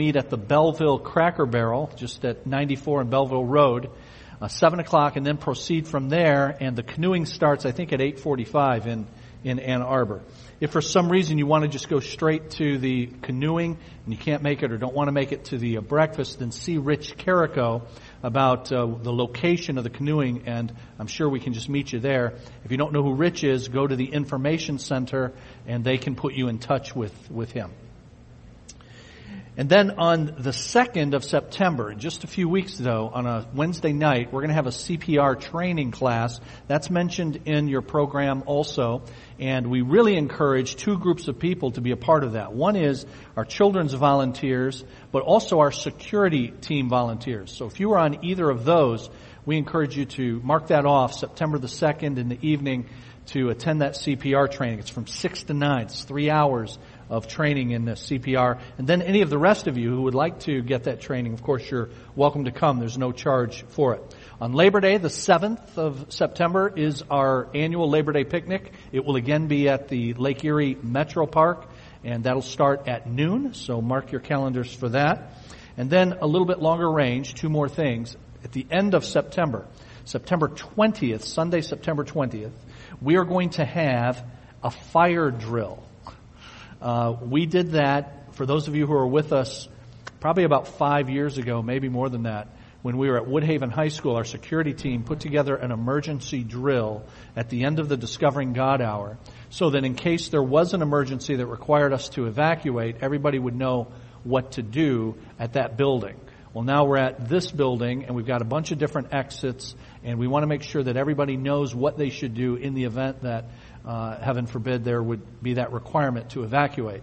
meet at the Belleville Cracker Barrel, just at 94 and Belleville Road, uh, 7 o'clock, and then proceed from there. And the canoeing starts, I think, at 8:45 in in Ann Arbor. If for some reason you want to just go straight to the canoeing and you can't make it or don't want to make it to the uh, breakfast, then see Rich Carrico about uh, the location of the canoeing, and I'm sure we can just meet you there. If you don't know who Rich is, go to the information center, and they can put you in touch with with him. And then on the 2nd of September, just a few weeks though, on a Wednesday night, we're going to have a CPR training class. That's mentioned in your program also. And we really encourage two groups of people to be a part of that. One is our children's volunteers, but also our security team volunteers. So if you are on either of those, we encourage you to mark that off September the 2nd in the evening to attend that CPR training. It's from 6 to 9. It's three hours of training in the CPR. And then any of the rest of you who would like to get that training, of course, you're welcome to come. There's no charge for it. On Labor Day, the 7th of September, is our annual Labor Day picnic. It will again be at the Lake Erie Metro Park, and that'll start at noon, so mark your calendars for that. And then a little bit longer range, two more things. At the end of September, September 20th, Sunday, September 20th, we are going to have a fire drill. Uh, we did that for those of you who are with us probably about five years ago, maybe more than that. When we were at Woodhaven High School, our security team put together an emergency drill at the end of the Discovering God hour so that in case there was an emergency that required us to evacuate, everybody would know what to do at that building. Well, now we're at this building and we've got a bunch of different exits and we want to make sure that everybody knows what they should do in the event that uh, heaven forbid there would be that requirement to evacuate.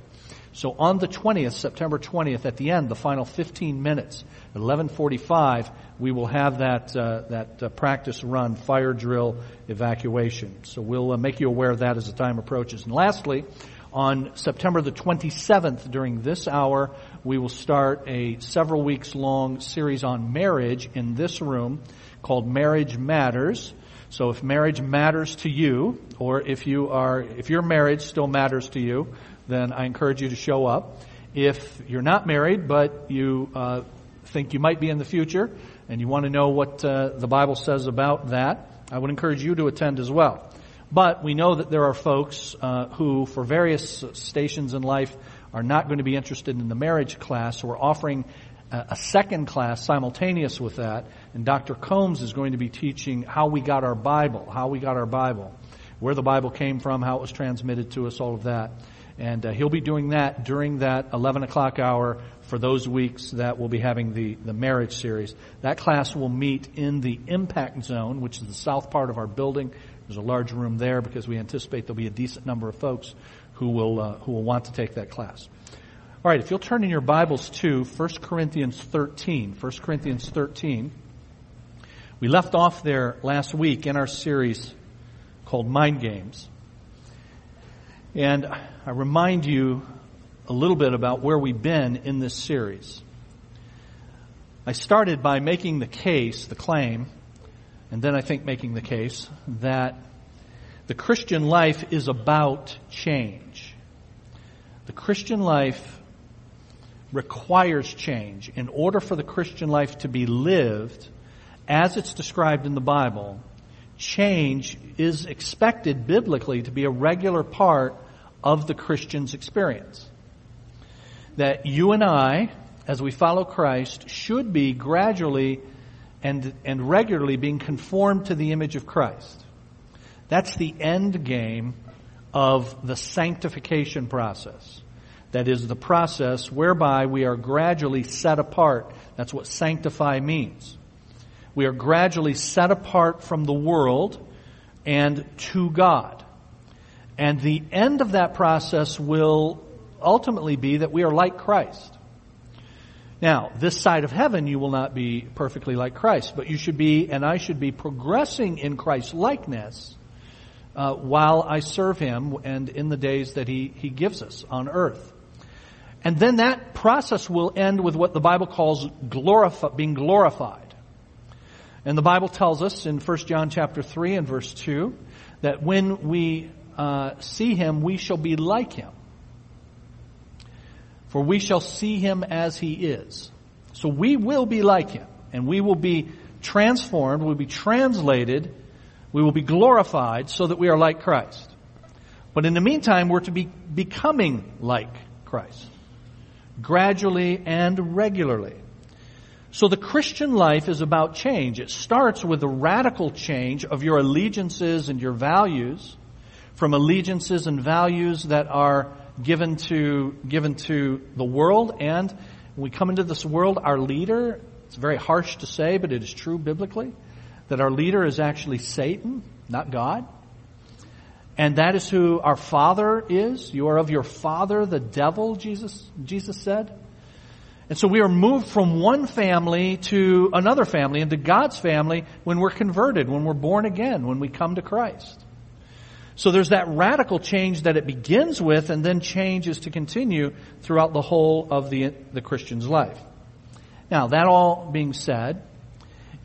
So on the 20th, September 20th, at the end, the final 15 minutes, 11:45, we will have that uh, that uh, practice run, fire drill evacuation. So we'll uh, make you aware of that as the time approaches. And lastly, on September the 27th, during this hour, we will start a several weeks long series on marriage in this room called Marriage Matters. So if marriage matters to you, or if you are, if your marriage still matters to you, then I encourage you to show up. If you're not married, but you uh, think you might be in the future, and you want to know what uh, the Bible says about that, I would encourage you to attend as well. But we know that there are folks uh, who, for various stations in life, are not going to be interested in the marriage class. So we're offering a second class simultaneous with that, and Dr. Combs is going to be teaching how we got our Bible, how we got our Bible, where the Bible came from, how it was transmitted to us, all of that. And uh, he'll be doing that during that 11 o'clock hour for those weeks that we'll be having the, the marriage series. That class will meet in the impact zone, which is the south part of our building. There's a large room there because we anticipate there'll be a decent number of folks who will, uh, who will want to take that class. All right, if you'll turn in your Bibles to 1 Corinthians 13. 1 Corinthians 13. We left off there last week in our series called Mind Games. And I remind you a little bit about where we've been in this series. I started by making the case, the claim, and then I think making the case that the Christian life is about change. The Christian life requires change. In order for the Christian life to be lived as it's described in the Bible, change is expected biblically to be a regular part of the Christian's experience. That you and I, as we follow Christ, should be gradually and, and regularly being conformed to the image of Christ. That's the end game of the sanctification process. That is the process whereby we are gradually set apart. That's what sanctify means. We are gradually set apart from the world and to God. And the end of that process will ultimately be that we are like Christ. Now, this side of heaven, you will not be perfectly like Christ, but you should be, and I should be progressing in Christ's likeness uh, while I serve Him and in the days that He, He gives us on earth. And then that process will end with what the Bible calls glorif- being glorified. And the Bible tells us in 1 John chapter 3 and verse 2 that when we uh, see him, we shall be like him. For we shall see him as he is. So we will be like him, and we will be transformed, we'll be translated, we will be glorified so that we are like Christ. But in the meantime, we're to be becoming like Christ. Gradually and regularly. So the Christian life is about change. It starts with a radical change of your allegiances and your values from allegiances and values that are given to, given to the world and we come into this world, our leader, it's very harsh to say, but it is true biblically, that our leader is actually Satan, not God. And that is who our father is. You are of your father, the devil, Jesus, Jesus said. And so we are moved from one family to another family, into God's family, when we're converted, when we're born again, when we come to Christ. So there's that radical change that it begins with and then change is to continue throughout the whole of the, the Christian's life. Now, that all being said,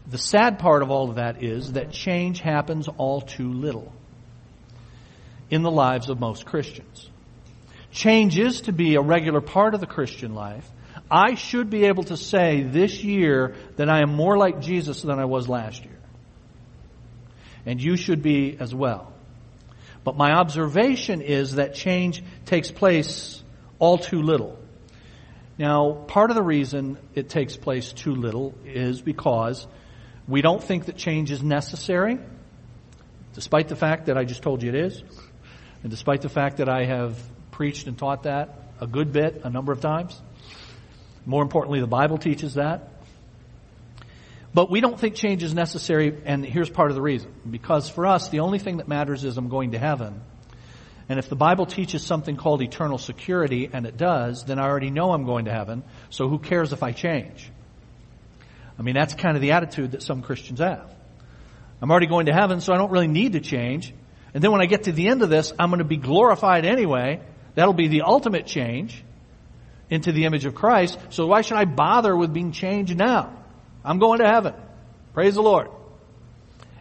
the sad part of all of that is that change happens all too little in the lives of most Christians. Change is to be a regular part of the Christian life. I should be able to say this year that I am more like Jesus than I was last year. And you should be as well. But my observation is that change takes place all too little. Now, part of the reason it takes place too little is because we don't think that change is necessary, despite the fact that I just told you it is, and despite the fact that I have preached and taught that a good bit a number of times. More importantly, the Bible teaches that. But we don't think change is necessary, and here's part of the reason. Because for us, the only thing that matters is I'm going to heaven. And if the Bible teaches something called eternal security, and it does, then I already know I'm going to heaven, so who cares if I change? I mean, that's kind of the attitude that some Christians have. I'm already going to heaven, so I don't really need to change. And then when I get to the end of this, I'm going to be glorified anyway. That'll be the ultimate change into the image of Christ. So why should I bother with being changed now? I'm going to heaven. Praise the Lord.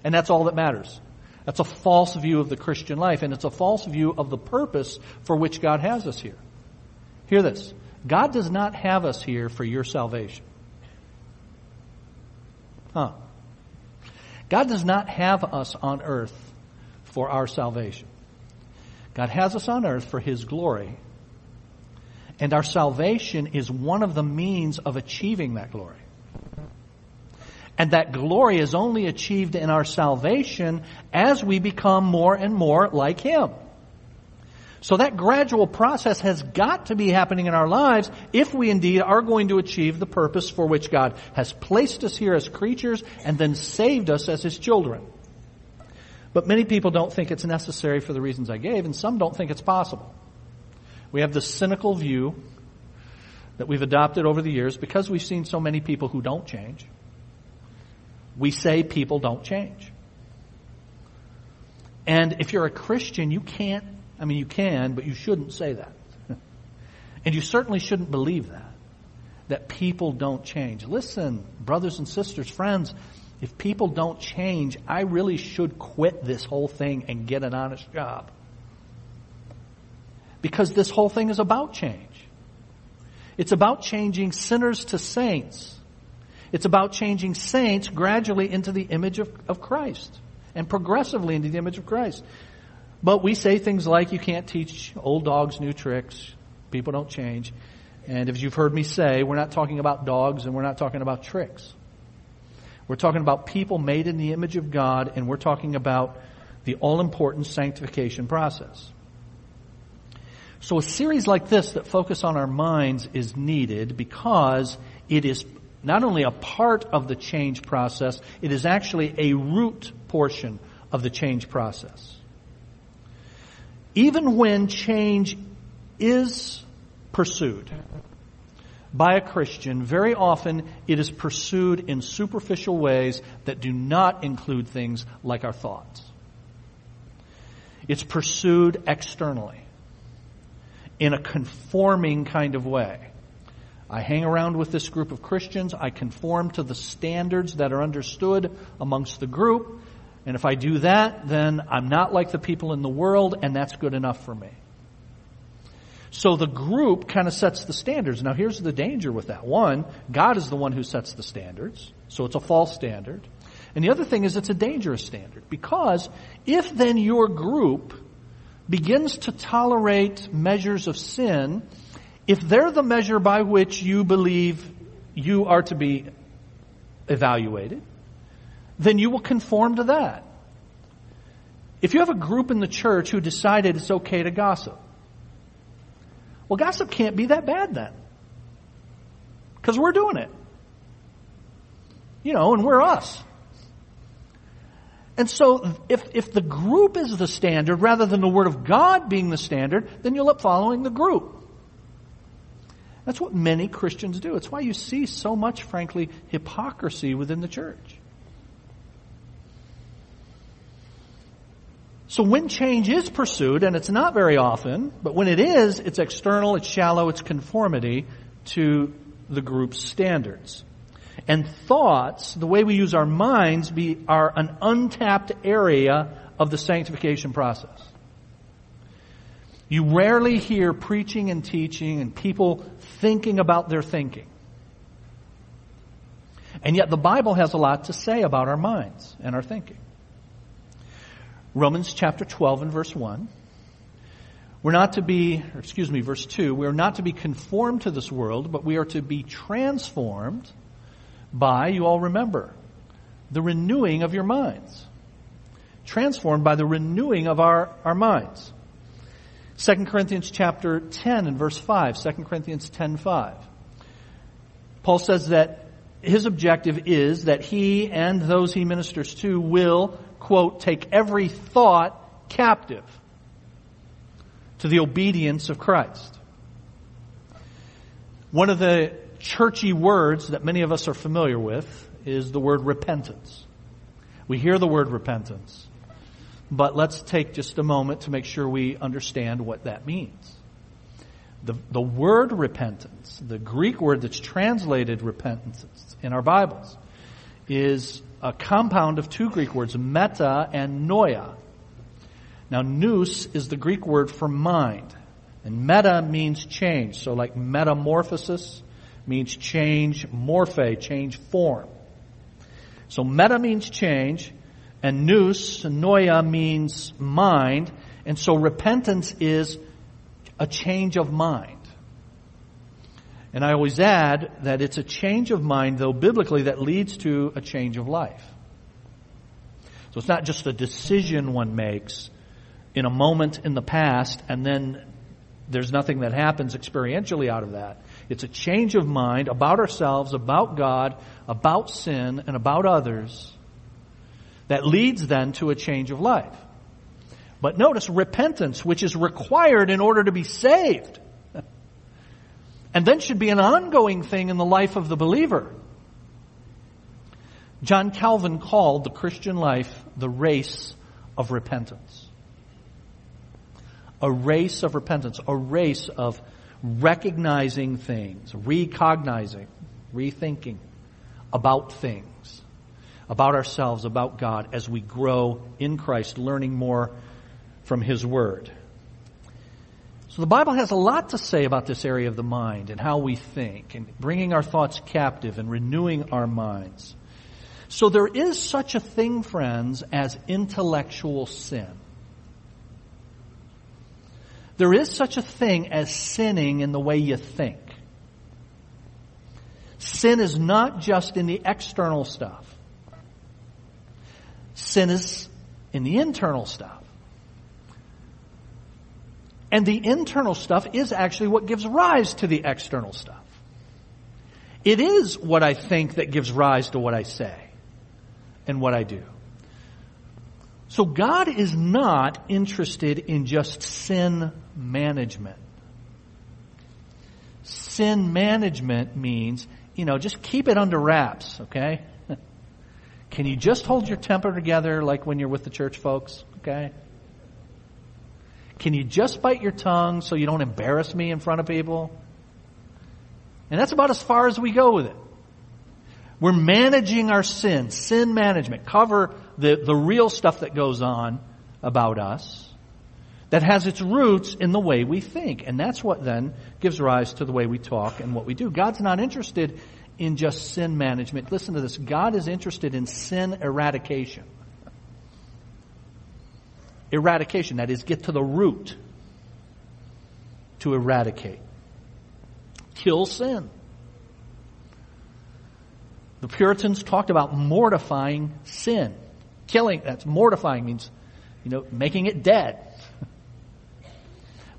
And that's all that matters. That's a false view of the Christian life, and it's a false view of the purpose for which God has us here. Hear this. God does not have us here for your salvation. Huh. God does not have us on earth for our salvation. God has us on earth for His glory. And our salvation is one of the means of achieving that glory. And that glory is only achieved in our salvation as we become more and more like Him. So that gradual process has got to be happening in our lives if we indeed are going to achieve the purpose for which God has placed us here as creatures and then saved us as His children. But many people don't think it's necessary for the reasons I gave, and some don't think it's possible. We have this cynical view that we've adopted over the years because we've seen so many people who don't change we say people don't change. And if you're a Christian, you can't, I mean, you can, but you shouldn't say that. and you certainly shouldn't believe that, that people don't change. Listen, brothers and sisters, friends, if people don't change, I really should quit this whole thing and get an honest job. Because this whole thing is about change. It's about changing sinners to saints. It's about changing saints gradually into the image of, of Christ and progressively into the image of Christ. But we say things like you can't teach old dogs new tricks. People don't change. And as you've heard me say, we're not talking about dogs and we're not talking about tricks. We're talking about people made in the image of God and we're talking about the all important sanctification process. So a series like this that focus on our minds is needed because it is not only a part of the change process, it is actually a root portion of the change process. Even when change is pursued by a Christian, very often it is pursued in superficial ways that do not include things like our thoughts. It's pursued externally in a conforming kind of way. I hang around with this group of Christians. I conform to the standards that are understood amongst the group. And if I do that, then I'm not like the people in the world, and that's good enough for me. So the group kind of sets the standards. Now here's the danger with that. One, God is the one who sets the standards. So it's a false standard. And the other thing is it's a dangerous standard because if then your group begins to tolerate measures of sin, if they're the measure by which you believe you are to be evaluated, then you will conform to that. If you have a group in the church who decided it's okay to gossip, well, gossip can't be that bad then. Because we're doing it. You know, and we're us. And so if, if the group is the standard rather than the Word of God being the standard, then you'll up following the group. That's what many Christians do. It's why you see so much, frankly, hypocrisy within the church. So when change is pursued, and it's not very often, but when it is, it's external, it's shallow, it's conformity to the group's standards. And thoughts, the way we use our minds, be, are an untapped area of the sanctification process. You rarely hear preaching and teaching and people thinking about their thinking. And yet the Bible has a lot to say about our minds and our thinking. Romans chapter 12 and verse 1. We're not to be, excuse me, verse 2, we are not to be conformed to this world, but we are to be transformed by, you all remember, the renewing of your minds. Transformed by the renewing of our, our minds. 2 Corinthians chapter 10 and verse 5, 2 Corinthians 10, 5. Paul says that his objective is that he and those he ministers to will, quote, take every thought captive to the obedience of Christ. One of the churchy words that many of us are familiar with is the word repentance. We hear the word repentance. But let's take just a moment to make sure we understand what that means. The, the word repentance, the Greek word that's translated repentance in our Bibles, is a compound of two Greek words, meta and noia. Now, nous is the Greek word for mind. And meta means change. So like metamorphosis means change, morphe, change form. So meta means change, and nous, noia means mind, and so repentance is a change of mind. And I always add that it's a change of mind, though biblically, that leads to a change of life. So it's not just a decision one makes in a moment in the past and then there's nothing that happens experientially out of that. It's a change of mind about ourselves, about God, about sin, and about others that leads then to a change of life. But notice repentance, which is required in order to be saved. And then should be an ongoing thing in the life of the believer. John Calvin called the Christian life the race of repentance. A race of repentance, a race of recognizing things, recognizing, rethinking about things about ourselves, about God as we grow in Christ, learning more from His Word. So the Bible has a lot to say about this area of the mind and how we think and bringing our thoughts captive and renewing our minds. So there is such a thing, friends, as intellectual sin. There is such a thing as sinning in the way you think. Sin is not just in the external stuff. Sin is in the internal stuff. And the internal stuff is actually what gives rise to the external stuff. It is what I think that gives rise to what I say and what I do. So God is not interested in just sin management. Sin management means, you know, just keep it under wraps, okay? Can you just hold your temper together like when you're with the church folks? Okay? Can you just bite your tongue so you don't embarrass me in front of people? And that's about as far as we go with it. We're managing our sin, sin management, cover the, the real stuff that goes on about us. that has its roots in the way we think. And that's what then gives rise to the way we talk and what we do. God's not interested in just sin management. Listen to this. God is interested in sin eradication. Eradication, that is, get to the root to eradicate. Kill sin. The Puritans talked about mortifying sin. Killing, that's mortifying means, you know, making it dead.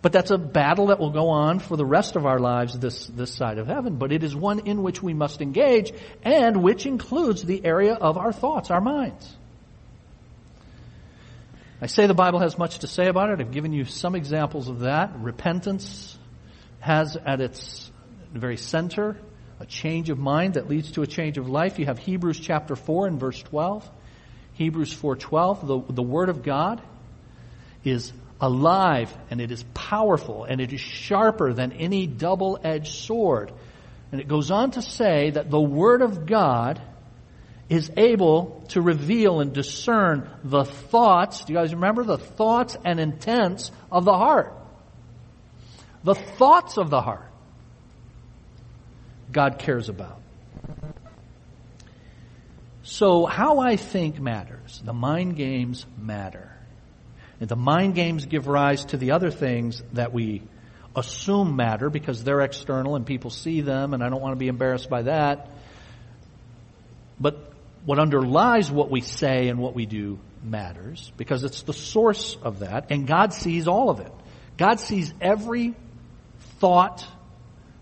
But that's a battle that will go on for the rest of our lives this, this side of heaven. But it is one in which we must engage and which includes the area of our thoughts, our minds. I say the Bible has much to say about it. I've given you some examples of that. Repentance has at its very center a change of mind that leads to a change of life. You have Hebrews chapter 4 and verse 12. Hebrews 4:12, the, the word of God is alive and it is powerful and it is sharper than any double-edged sword. And it goes on to say that the Word of God is able to reveal and discern the thoughts, do you guys remember? The thoughts and intents of the heart. The thoughts of the heart. God cares about. So how I think matters. The mind games matter. And the mind games give rise to the other things that we assume matter because they're external and people see them and I don't want to be embarrassed by that. But what underlies what we say and what we do matters because it's the source of that and God sees all of it. God sees every thought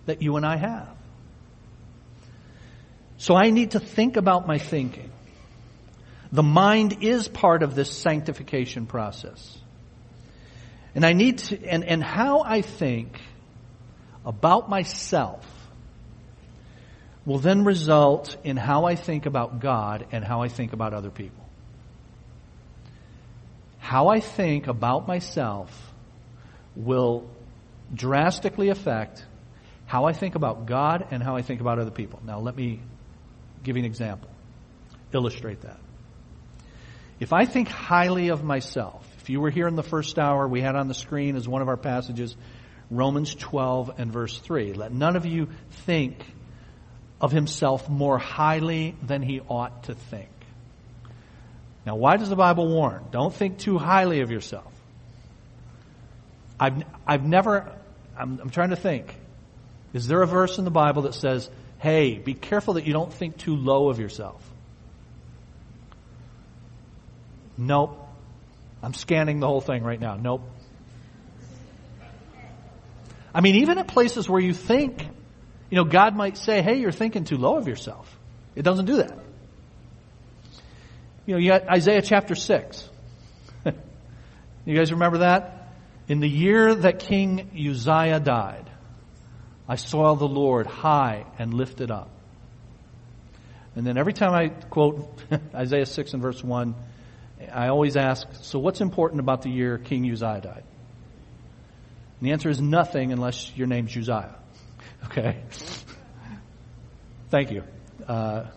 that you and I have. So I need to think about my thinking. The mind is part of this sanctification process. And I need to, and, and how I think about myself will then result in how I think about God and how I think about other people. How I think about myself will drastically affect how I think about God and how I think about other people. Now let me give you an example. Illustrate that. If I think highly of myself, if you were here in the first hour, we had on the screen as one of our passages Romans 12 and verse 3. Let none of you think of himself more highly than he ought to think. Now, why does the Bible warn? Don't think too highly of yourself. I've, I've never, I'm, I'm trying to think. Is there a verse in the Bible that says, hey, be careful that you don't think too low of yourself? Nope. I'm scanning the whole thing right now. Nope. I mean, even at places where you think, you know, God might say, hey, you're thinking too low of yourself. It doesn't do that. You know, you got Isaiah chapter 6. you guys remember that? In the year that King Uzziah died, I saw the Lord high and lifted up. And then every time I quote Isaiah 6 and verse 1, I always ask, so what's important about the year King Uzziah died? And the answer is nothing unless your name's Uzziah. Okay? Thank you. Uh,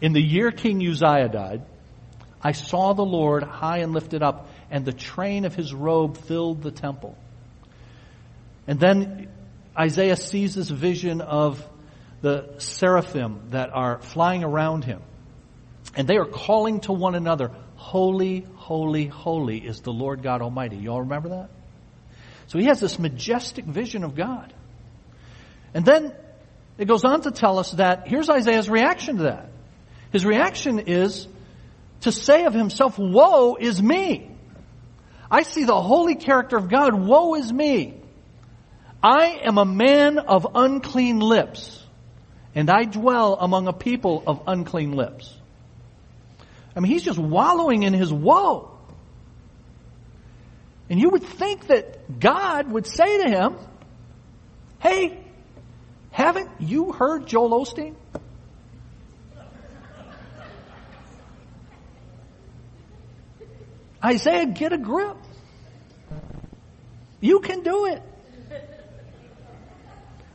in the year King Uzziah died, I saw the Lord high and lifted up, and the train of his robe filled the temple. And then Isaiah sees this vision of the seraphim that are flying around him. And they are calling to one another, Holy, holy, holy is the Lord God Almighty. You all remember that? So he has this majestic vision of God. And then it goes on to tell us that here's Isaiah's reaction to that. His reaction is to say of himself, woe is me. I see the holy character of God. Woe is me. I am a man of unclean lips and I dwell among a people of unclean lips. I mean, he's just wallowing in his woe. And you would think that God would say to him, Hey, haven't you heard Joel Osteen? Isaiah, get a grip. You can do it.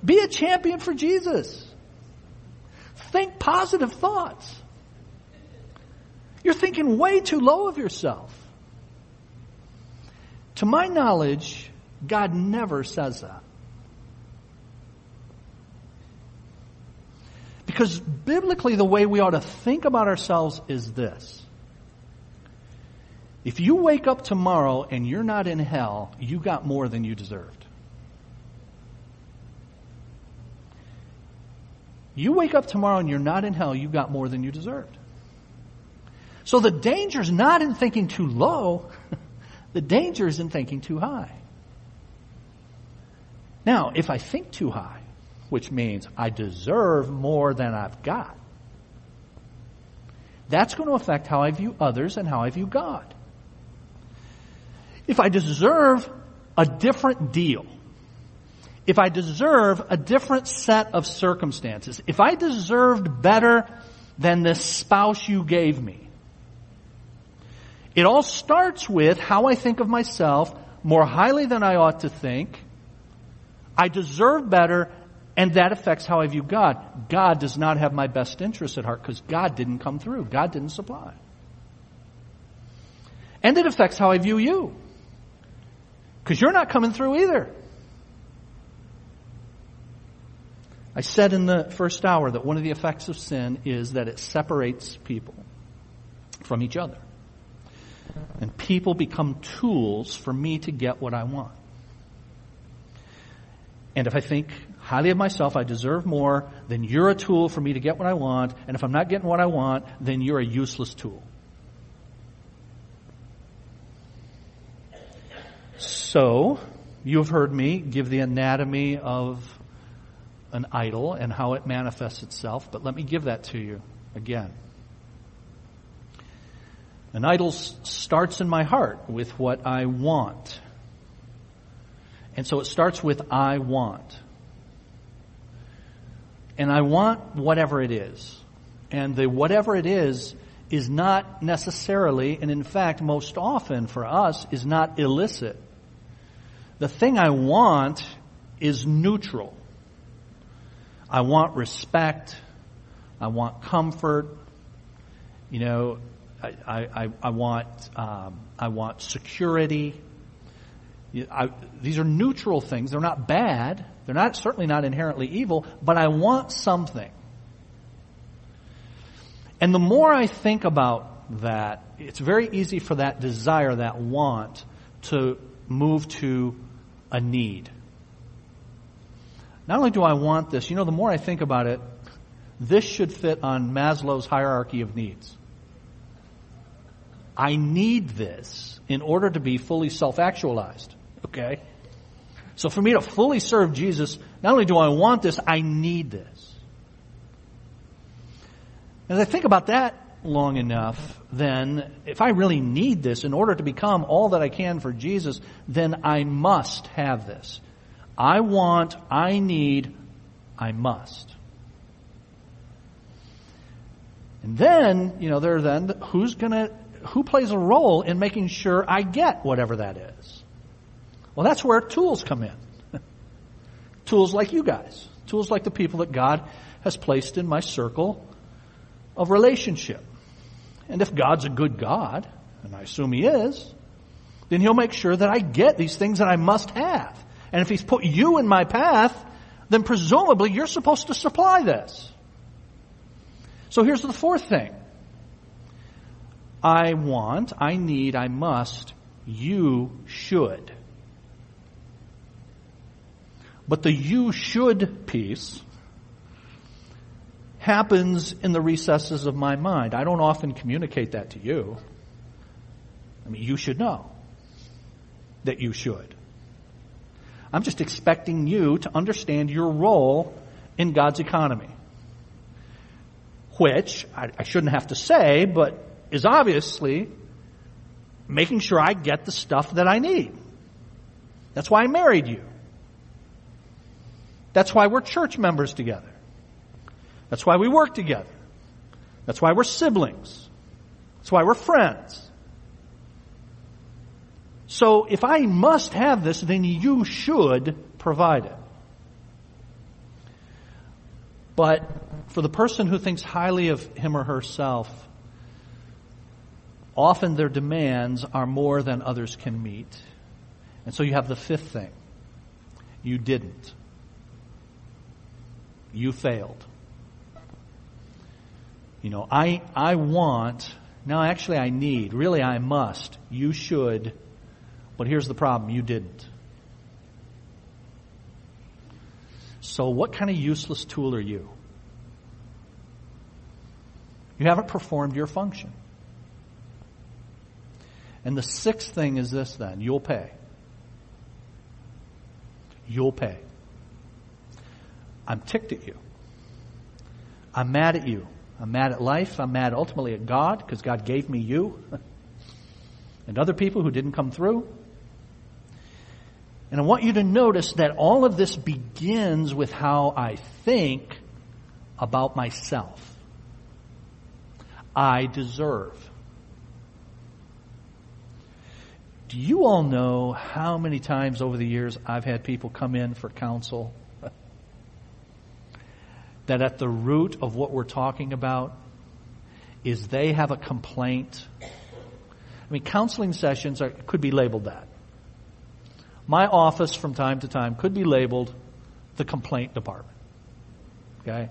Be a champion for Jesus. Think positive thoughts. You're thinking way too low of yourself. To my knowledge, God never says that. Because biblically, the way we ought to think about ourselves is this. If you wake up tomorrow and you're not in hell, you got more than you deserved. You wake up tomorrow and you're not in hell, you got more than you deserved. So the danger is not in thinking too low. the danger is in thinking too high. Now, if I think too high, which means I deserve more than I've got, that's going to affect how I view others and how I view God. If I deserve a different deal, if I deserve a different set of circumstances, if I deserved better than this spouse you gave me, it all starts with how I think of myself more highly than I ought to think. I deserve better, and that affects how I view God. God does not have my best interests at heart because God didn't come through. God didn't supply. And it affects how I view you. Because you're not coming through either. I said in the first hour that one of the effects of sin is that it separates people from each other. And people become tools for me to get what I want. And if I think highly of myself, I deserve more, then you're a tool for me to get what I want. And if I'm not getting what I want, then you're a useless tool. So, you have heard me give the anatomy of an idol and how it manifests itself, but let me give that to you again. An idol starts in my heart with what I want. And so it starts with I want. And I want whatever it is. And the whatever it is is not necessarily, and in fact most often for us, is not illicit. The thing I want is neutral. I want respect. I want comfort. You know, I, I, I want, um, I want security. I, these are neutral things. They're not bad. They're not, certainly not inherently evil, but I want something. And the more I think about that, it's very easy for that desire, that want, to move to a need. Not only do I want this, you know, the more I think about it, this should fit on Maslow's hierarchy of needs. I need this in order to be fully self-actualized. Okay? So for me to fully serve Jesus, not only do I want this, I need this. As I think about that long enough, then if I really need this in order to become all that I can for Jesus, then I must have this. I want, I need, I must. And then, you know, there then, who's gonna, who plays a role in making sure I get whatever that is? Well, that's where tools come in. tools like you guys. Tools like the people that God has placed in my circle of relationship. And if God's a good God, and I assume He is, then He'll make sure that I get these things that I must have. And if He's put you in my path, then presumably you're supposed to supply this. So here's the fourth thing. I want, I need, I must, you should. But the you should piece happens in the recesses of my mind. I don't often communicate that to you. I mean, you should know that you should. I'm just expecting you to understand your role in God's economy. Which, I, I shouldn't have to say, but is obviously making sure I get the stuff that I need. That's why I married you. That's why we're church members together. That's why we work together. That's why we're siblings. That's why we're friends. So if I must have this, then you should provide it. But for the person who thinks highly of him or herself, often their demands are more than others can meet. And so you have the fifth thing. You didn't. You failed. You know, I, I want, no, actually I need, really I must, you should, but here's the problem, you didn't. So what kind of useless tool are you? You haven't performed your function. And the sixth thing is this then, you'll pay. You'll pay. I'm ticked at you. I'm mad at you. I'm mad at life. I'm mad ultimately at God because God gave me you and other people who didn't come through. And I want you to notice that all of this begins with how I think about myself. I deserve. Do you all know how many times over the years I've had people come in for counsel that at the root of what we're talking about is they have a complaint. I mean, counseling sessions are, could be labeled that. My office from time to time could be labeled the complaint department. Okay?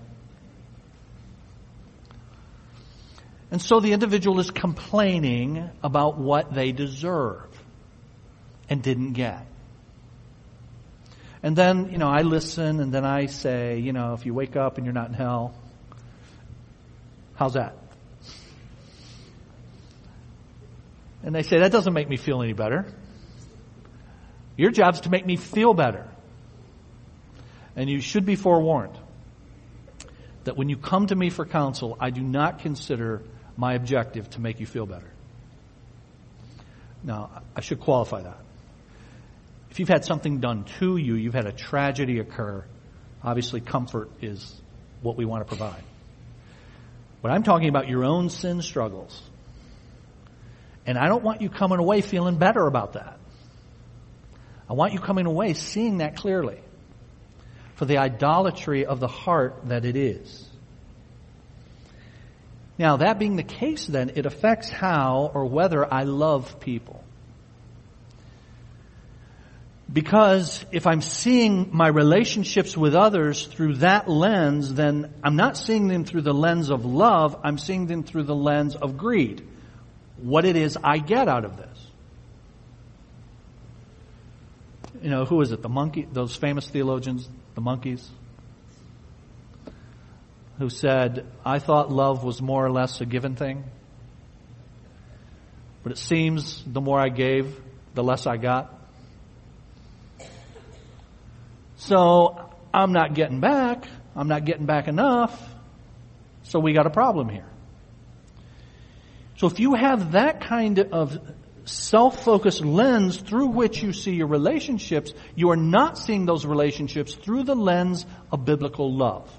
And so the individual is complaining about what they deserve and didn't get. And then, you know, I listen and then I say, you know, if you wake up and you're not in hell, how's that? And they say, that doesn't make me feel any better. Your job is to make me feel better. And you should be forewarned that when you come to me for counsel, I do not consider my objective to make you feel better. Now, I should qualify that. If you've had something done to you, you've had a tragedy occur, obviously comfort is what we want to provide. But I'm talking about your own sin struggles. And I don't want you coming away feeling better about that. I want you coming away seeing that clearly for the idolatry of the heart that it is. Now, that being the case, then, it affects how or whether I love people. Because if I'm seeing my relationships with others through that lens, then I'm not seeing them through the lens of love, I'm seeing them through the lens of greed. What it is I get out of this. You know, who is it? The monkey, those famous theologians, the Monkees, who said, I thought love was more or less a given thing. But it seems the more I gave, the less I got. So I'm not getting back. I'm not getting back enough. So we got a problem here. So if you have that kind of self-focused lens through which you see your relationships, you are not seeing those relationships through the lens of biblical love.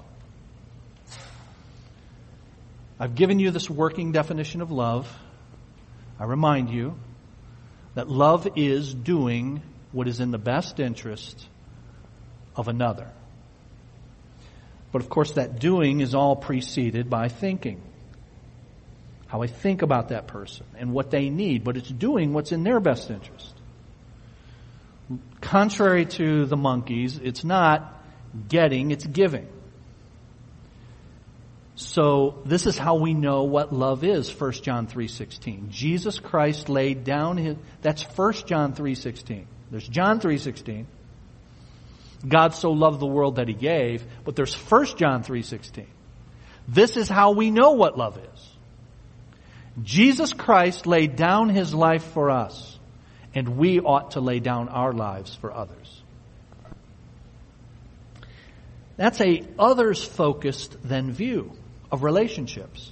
I've given you this working definition of love. I remind you that love is doing what is in the best interest of another. But of course, that doing is all preceded by thinking. How I think about that person and what they need, but it's doing what's in their best interest. Contrary to the Monkees, it's not getting, it's giving. So this is how we know what love is, 1 John 3:16. Jesus Christ laid down his that's 1 John 3:16. There's John 3:16. God so loved the world that he gave, but there's 1 John 3:16. This is how we know what love is. Jesus Christ laid down his life for us, and we ought to lay down our lives for others. That's a others focused then view of relationships.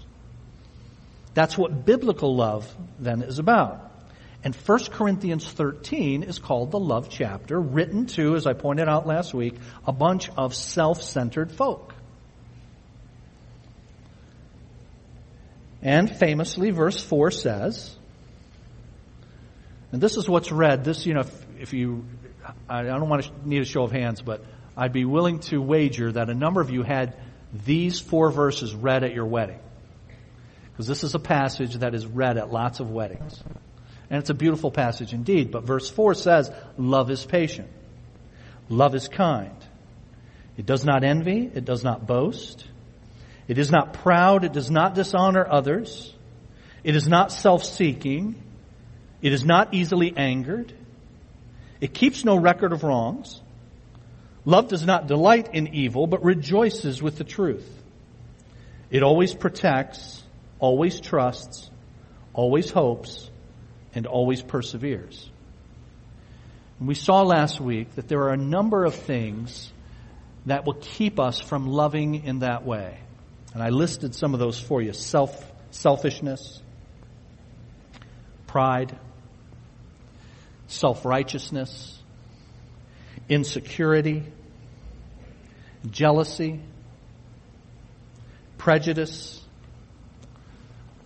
That's what biblical love then is about. And 1 Corinthians 13 is called the love chapter, written to, as I pointed out last week, a bunch of self-centered folk. And famously, verse 4 says, and this is what's read, this, you know, if, if you, I don't want to need a show of hands, but I'd be willing to wager that a number of you had these four verses read at your wedding. Because this is a passage that is read at lots of weddings. And it's a beautiful passage indeed. But verse 4 says, love is patient. Love is kind. It does not envy. It does not boast. It is not proud. It does not dishonor others. It is not self-seeking. It is not easily angered. It keeps no record of wrongs. Love does not delight in evil, but rejoices with the truth. It always protects, always trusts, always hopes, and always perseveres. And we saw last week that there are a number of things that will keep us from loving in that way. And I listed some of those for you. Self, selfishness, pride, self-righteousness, insecurity, jealousy, prejudice,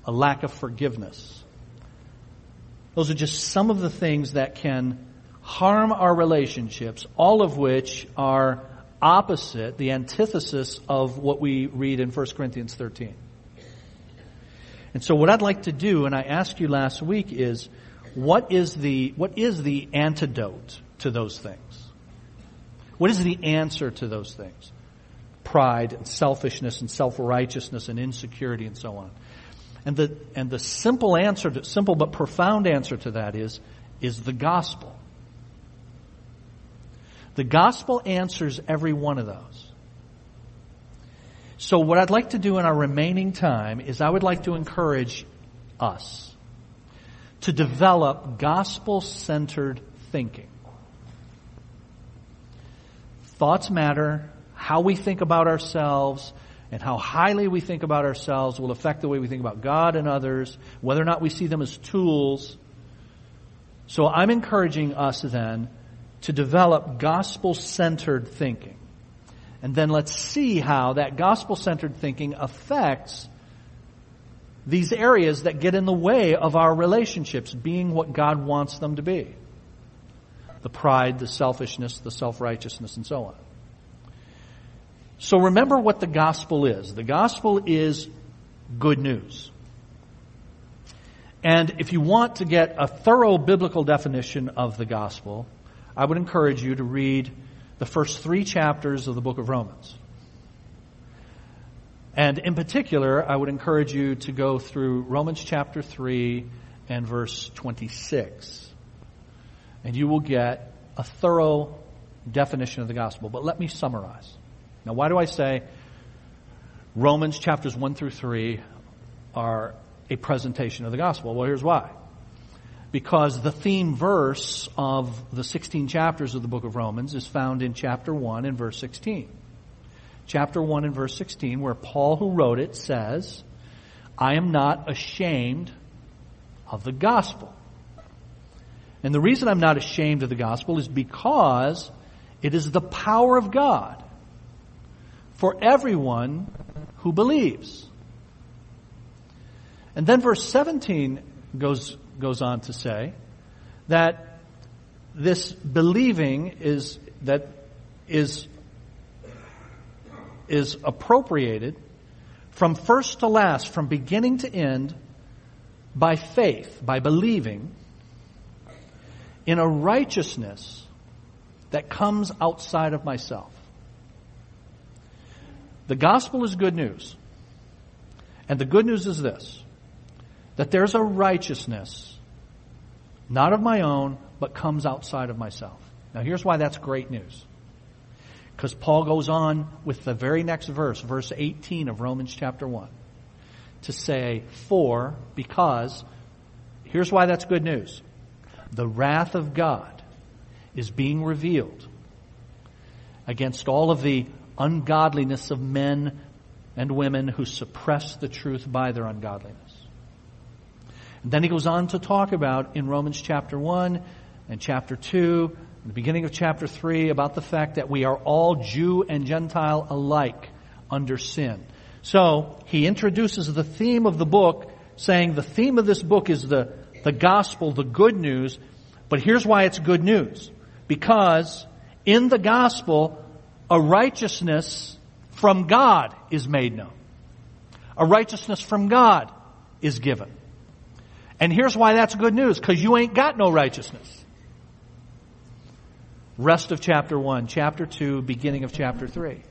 a lack of forgiveness. Those are just some of the things that can harm our relationships, all of which are opposite, the antithesis of what we read in 1 Corinthians 13. And so what I'd like to do, and I asked you last week, is what is the, what is the antidote to those things? What is the answer to those things? Pride and selfishness and self-righteousness and insecurity and so on. And the, and the simple answer, to, simple but profound answer to that is, is the gospel. The gospel answers every one of those. So what I'd like to do in our remaining time is I would like to encourage us to develop gospel-centered thinking. Thoughts matter. How we think about ourselves and how highly we think about ourselves will affect the way we think about God and others, whether or not we see them as tools. So I'm encouraging us then to develop gospel-centered thinking. And then let's see how that gospel-centered thinking affects these areas that get in the way of our relationships being what God wants them to be. The pride, the selfishness, the self-righteousness, and so on. So remember what the gospel is. The gospel is good news. And if you want to get a thorough biblical definition of the gospel, I would encourage you to read the first three chapters of the book of Romans. And in particular, I would encourage you to go through Romans chapter 3 and verse 26. And you will get a thorough definition of the gospel. But let me summarize. Now, why do I say Romans chapters 1 through 3 are a presentation of the gospel? Well, here's why because the theme verse of the 16 chapters of the book of Romans is found in chapter 1 and verse 16. Chapter 1 and verse 16, where Paul, who wrote it, says, I am not ashamed of the gospel. And the reason I'm not ashamed of the gospel is because it is the power of God for everyone who believes. And then verse 17 goes goes on to say that this believing is, that is, is appropriated from first to last, from beginning to end, by faith, by believing in a righteousness that comes outside of myself. The gospel is good news. And the good news is this that there's a righteousness, not of my own, but comes outside of myself. Now here's why that's great news. Because Paul goes on with the very next verse, verse 18 of Romans chapter 1, to say, for, because, here's why that's good news. The wrath of God is being revealed against all of the ungodliness of men and women who suppress the truth by their ungodliness. Then he goes on to talk about in Romans chapter 1 and chapter 2, the beginning of chapter 3, about the fact that we are all Jew and Gentile alike under sin. So he introduces the theme of the book, saying the theme of this book is the, the gospel, the good news. But here's why it's good news. Because in the gospel, a righteousness from God is made known. A righteousness from God is given. And here's why that's good news, because you ain't got no righteousness. Rest of chapter 1, chapter 2, beginning of chapter 3.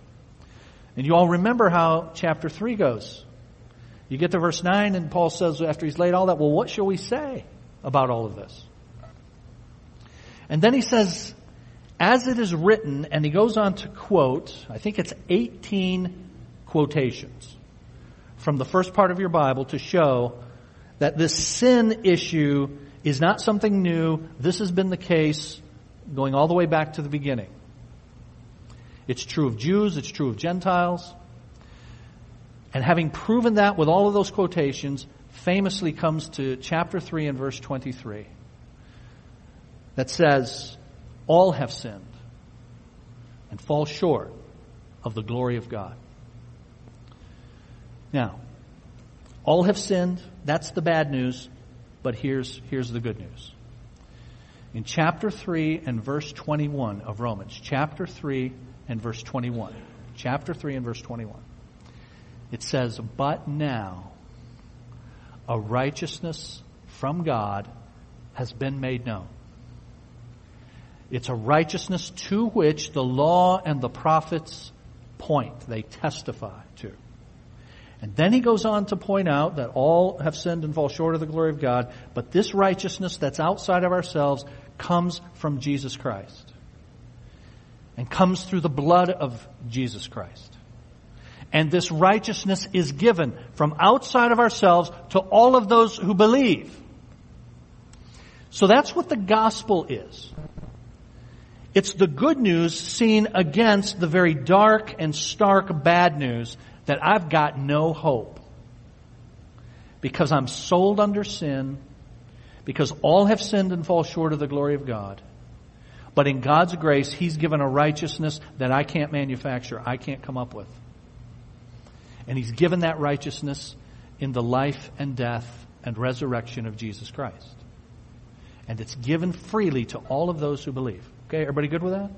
And you all remember how chapter 3 goes. You get to verse 9 and Paul says after he's laid all that, well, what shall we say about all of this? And then he says, as it is written, and he goes on to quote, I think it's 18 quotations from the first part of your Bible to show that this sin issue is not something new. This has been the case going all the way back to the beginning. It's true of Jews, it's true of Gentiles. And having proven that with all of those quotations, famously comes to chapter 3 and verse 23 that says, All have sinned and fall short of the glory of God. Now, all have sinned. That's the bad news. But here's, here's the good news. In chapter 3 and verse 21 of Romans, chapter 3 and verse 21, chapter 3 and verse 21, it says, But now a righteousness from God has been made known. It's a righteousness to which the law and the prophets point. They testify to. And then he goes on to point out that all have sinned and fall short of the glory of God, but this righteousness that's outside of ourselves comes from Jesus Christ. And comes through the blood of Jesus Christ. And this righteousness is given from outside of ourselves to all of those who believe. So that's what the gospel is. It's the good news seen against the very dark and stark bad news that I've got no hope. Because I'm sold under sin, because all have sinned and fall short of the glory of God. But in God's grace, He's given a righteousness that I can't manufacture, I can't come up with. And He's given that righteousness in the life and death and resurrection of Jesus Christ. And it's given freely to all of those who believe. Okay, everybody good with that?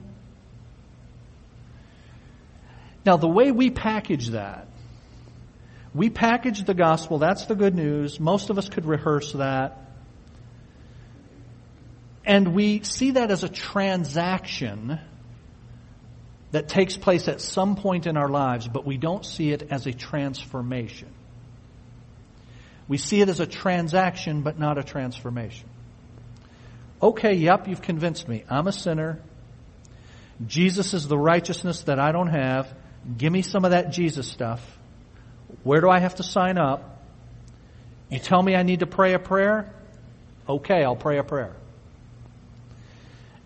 Now, the way we package that, we package the gospel, that's the good news. Most of us could rehearse that. And we see that as a transaction that takes place at some point in our lives, but we don't see it as a transformation. We see it as a transaction, but not a transformation. Okay, yep, you've convinced me. I'm a sinner. Jesus is the righteousness that I don't have. Give me some of that Jesus stuff. Where do I have to sign up? You tell me I need to pray a prayer? Okay, I'll pray a prayer.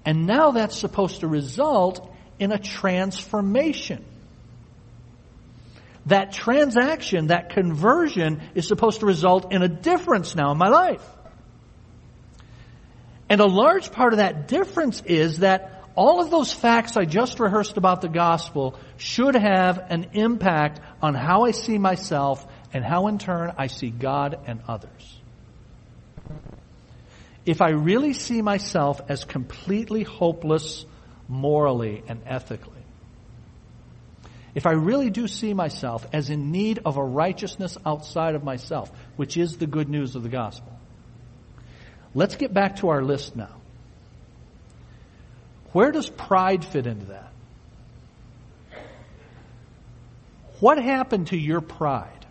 And now that's supposed to result in a transformation. That transaction, that conversion is supposed to result in a difference now in my life. And a large part of that difference is that all of those facts I just rehearsed about the gospel should have an impact on how I see myself and how in turn I see God and others. If I really see myself as completely hopeless morally and ethically, if I really do see myself as in need of a righteousness outside of myself, which is the good news of the gospel, Let's get back to our list now. Where does pride fit into that? What happened to your pride?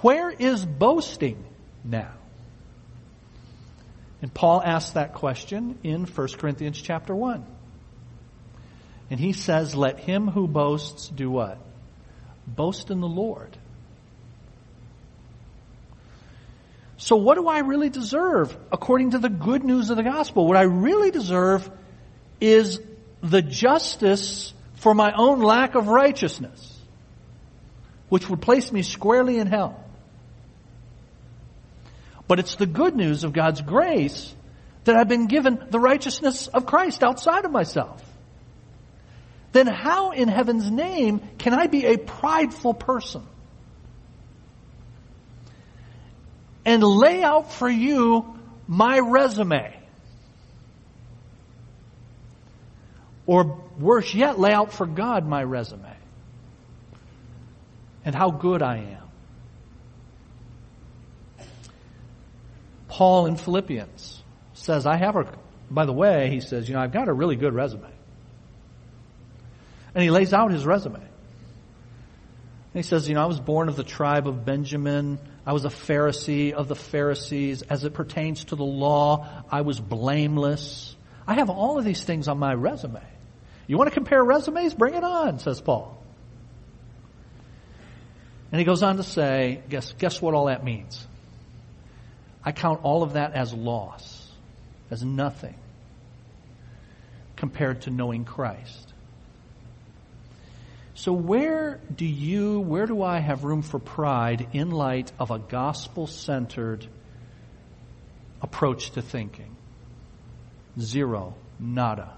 Where is boasting now? And Paul asks that question in 1 Corinthians chapter 1. And he says, Let him who boasts do what? Boast in the Lord. So what do I really deserve according to the good news of the gospel? What I really deserve is the justice for my own lack of righteousness, which would place me squarely in hell. But it's the good news of God's grace that I've been given the righteousness of Christ outside of myself. Then how in heaven's name can I be a prideful person? And lay out for you my resume. Or worse yet, lay out for God my resume and how good I am. Paul in Philippians says, I have a, by the way, he says, you know, I've got a really good resume. And he lays out his resume. And he says, you know, I was born of the tribe of Benjamin. I was a Pharisee of the Pharisees. As it pertains to the law, I was blameless. I have all of these things on my resume. You want to compare resumes? Bring it on, says Paul. And he goes on to say, guess, guess what all that means? I count all of that as loss, as nothing, compared to knowing Christ. So where do you, where do I have room for pride in light of a gospel-centered approach to thinking? Zero. Nada.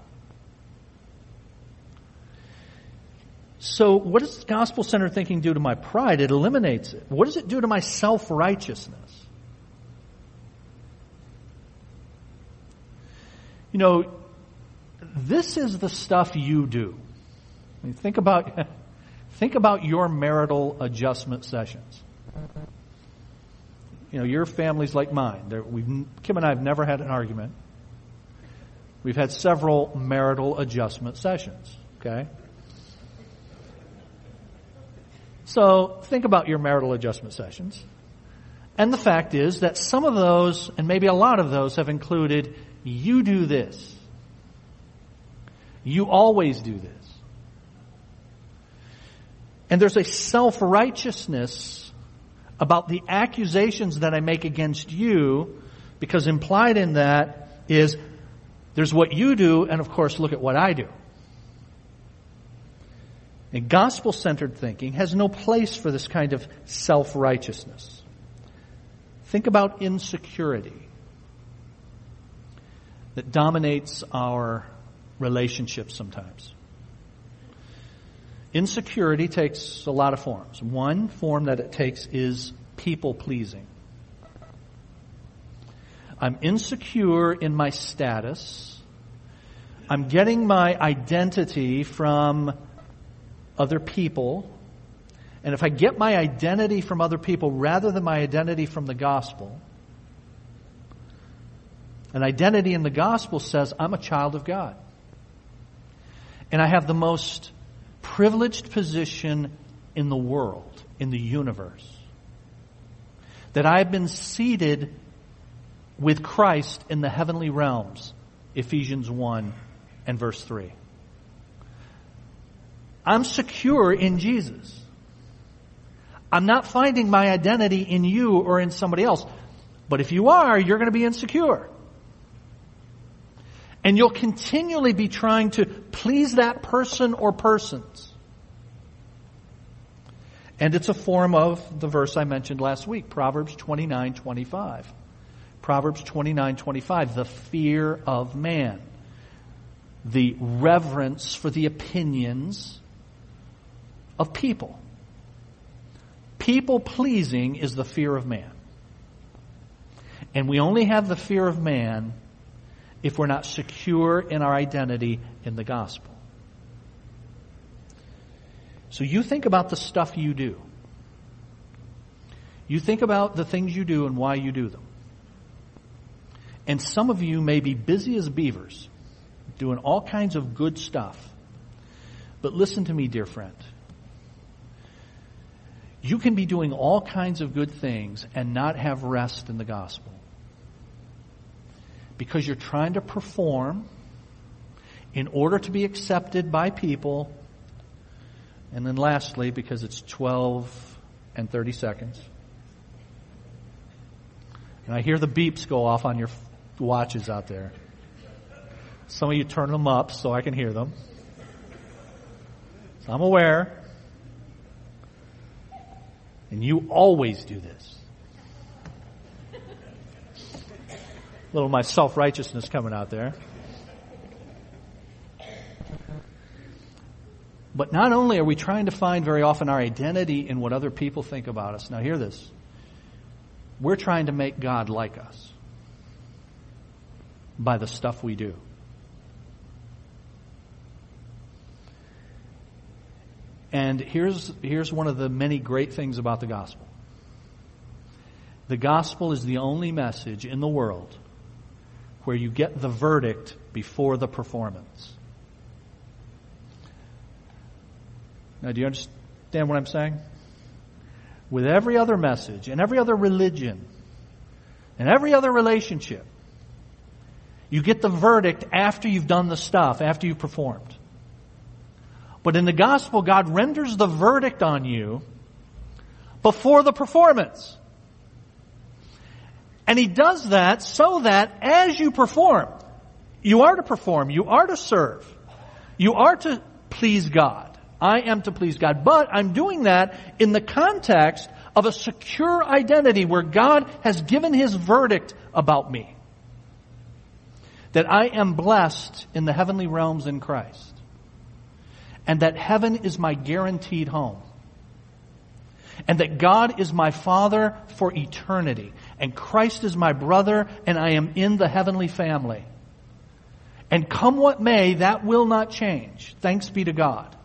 So what does gospel-centered thinking do to my pride? It eliminates it. What does it do to my self-righteousness? You know, this is the stuff you do. I mean, think about, think about your marital adjustment sessions. You know, your family's like mine. There, we've, Kim and I have never had an argument. We've had several marital adjustment sessions. Okay? So think about your marital adjustment sessions. And the fact is that some of those, and maybe a lot of those, have included you do this. You always do this. And there's a self-righteousness about the accusations that I make against you because implied in that is there's what you do and of course look at what I do. And gospel-centered thinking has no place for this kind of self-righteousness. Think about insecurity that dominates our relationships sometimes. Insecurity takes a lot of forms. One form that it takes is people pleasing. I'm insecure in my status. I'm getting my identity from other people. And if I get my identity from other people rather than my identity from the gospel, an identity in the gospel says I'm a child of God. And I have the most privileged position in the world, in the universe. That I have been seated with Christ in the heavenly realms. Ephesians 1 and verse 3. I'm secure in Jesus. I'm not finding my identity in you or in somebody else. But if you are, you're going to be insecure. And you'll continually be trying to please that person or persons. And it's a form of the verse I mentioned last week, Proverbs 29, 25. Proverbs 29, 25, the fear of man. The reverence for the opinions of people. People pleasing is the fear of man. And we only have the fear of man if we're not secure in our identity in the gospel. So you think about the stuff you do. You think about the things you do and why you do them. And some of you may be busy as beavers, doing all kinds of good stuff. But listen to me, dear friend. You can be doing all kinds of good things and not have rest in the gospel because you're trying to perform in order to be accepted by people. And then lastly, because it's 12 and 30 seconds. And I hear the beeps go off on your watches out there. Some of you turn them up so I can hear them. So I'm aware. And you always do this. Little of my self-righteousness coming out there. But not only are we trying to find very often our identity in what other people think about us. Now hear this. We're trying to make God like us by the stuff we do. And here's, here's one of the many great things about the gospel. The gospel is the only message in the world where you get the verdict before the performance. Now, do you understand what I'm saying? With every other message and every other religion and every other relationship, you get the verdict after you've done the stuff, after you've performed. But in the gospel, God renders the verdict on you before the performance. And He does that so that as you perform, you are to perform, you are to serve, you are to please God. I am to please God. But I'm doing that in the context of a secure identity where God has given His verdict about me. That I am blessed in the heavenly realms in Christ and that heaven is my guaranteed home. And that God is my Father for eternity. And Christ is my brother, and I am in the heavenly family. And come what may, that will not change. Thanks be to God.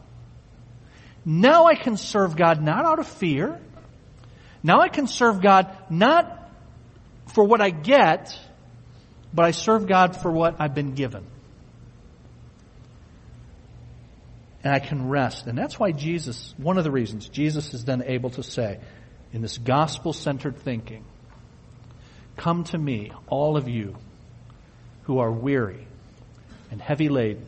Now I can serve God not out of fear. Now I can serve God not for what I get, but I serve God for what I've been given. and I can rest. And that's why Jesus, one of the reasons Jesus is then able to say, in this gospel centered thinking, come to me, all of you who are weary and heavy laden,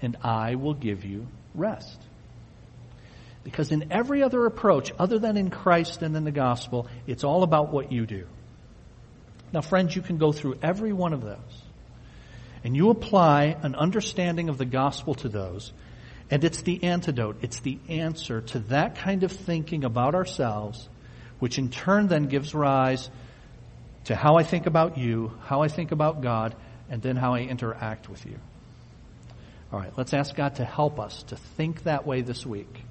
and I will give you rest. Because in every other approach, other than in Christ and in the gospel, it's all about what you do. Now, friends, you can go through every one of those, and you apply an understanding of the gospel to those, and it's the antidote, it's the answer to that kind of thinking about ourselves, which in turn then gives rise to how I think about you, how I think about God, and then how I interact with you. All right, let's ask God to help us to think that way this week.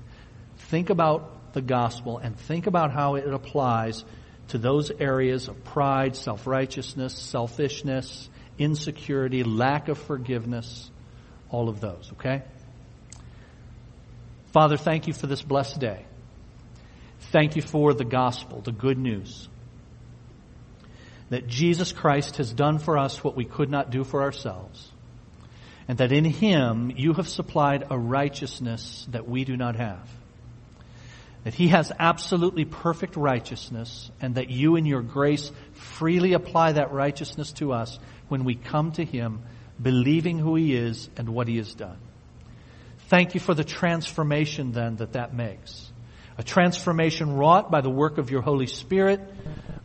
Think about the gospel and think about how it applies to those areas of pride, self-righteousness, selfishness, insecurity, lack of forgiveness, all of those, okay? Father, thank you for this blessed day. Thank you for the gospel, the good news. That Jesus Christ has done for us what we could not do for ourselves. And that in Him you have supplied a righteousness that we do not have. That He has absolutely perfect righteousness and that you in your grace freely apply that righteousness to us when we come to Him believing who He is and what He has done. Thank you for the transformation then that that makes. A transformation wrought by the work of your Holy Spirit,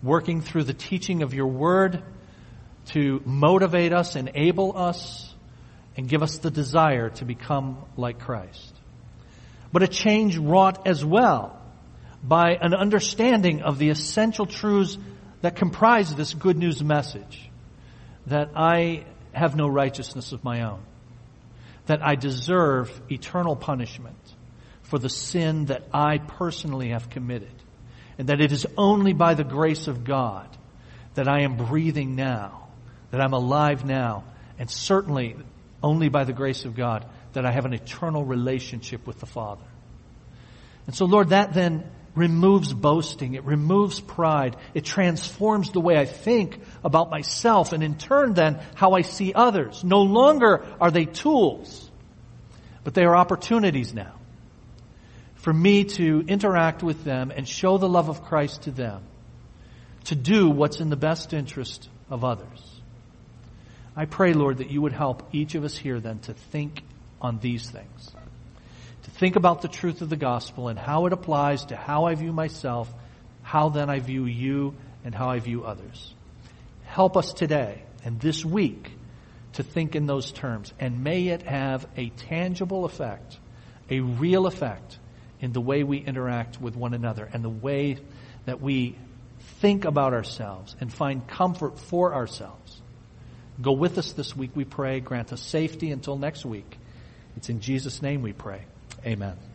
working through the teaching of your word to motivate us, enable us, and give us the desire to become like Christ. But a change wrought as well by an understanding of the essential truths that comprise this good news message. That I have no righteousness of my own that I deserve eternal punishment for the sin that I personally have committed. And that it is only by the grace of God that I am breathing now, that I'm alive now, and certainly only by the grace of God that I have an eternal relationship with the Father. And so Lord, that then removes boasting. It removes pride. It transforms the way I think about myself and in turn then how I see others. No longer are they tools, but they are opportunities now for me to interact with them and show the love of Christ to them, to do what's in the best interest of others. I pray, Lord, that you would help each of us here then to think on these things to think about the truth of the gospel and how it applies to how I view myself, how then I view you, and how I view others. Help us today and this week to think in those terms, and may it have a tangible effect, a real effect in the way we interact with one another and the way that we think about ourselves and find comfort for ourselves. Go with us this week, we pray. Grant us safety until next week. It's in Jesus' name we pray. Amen.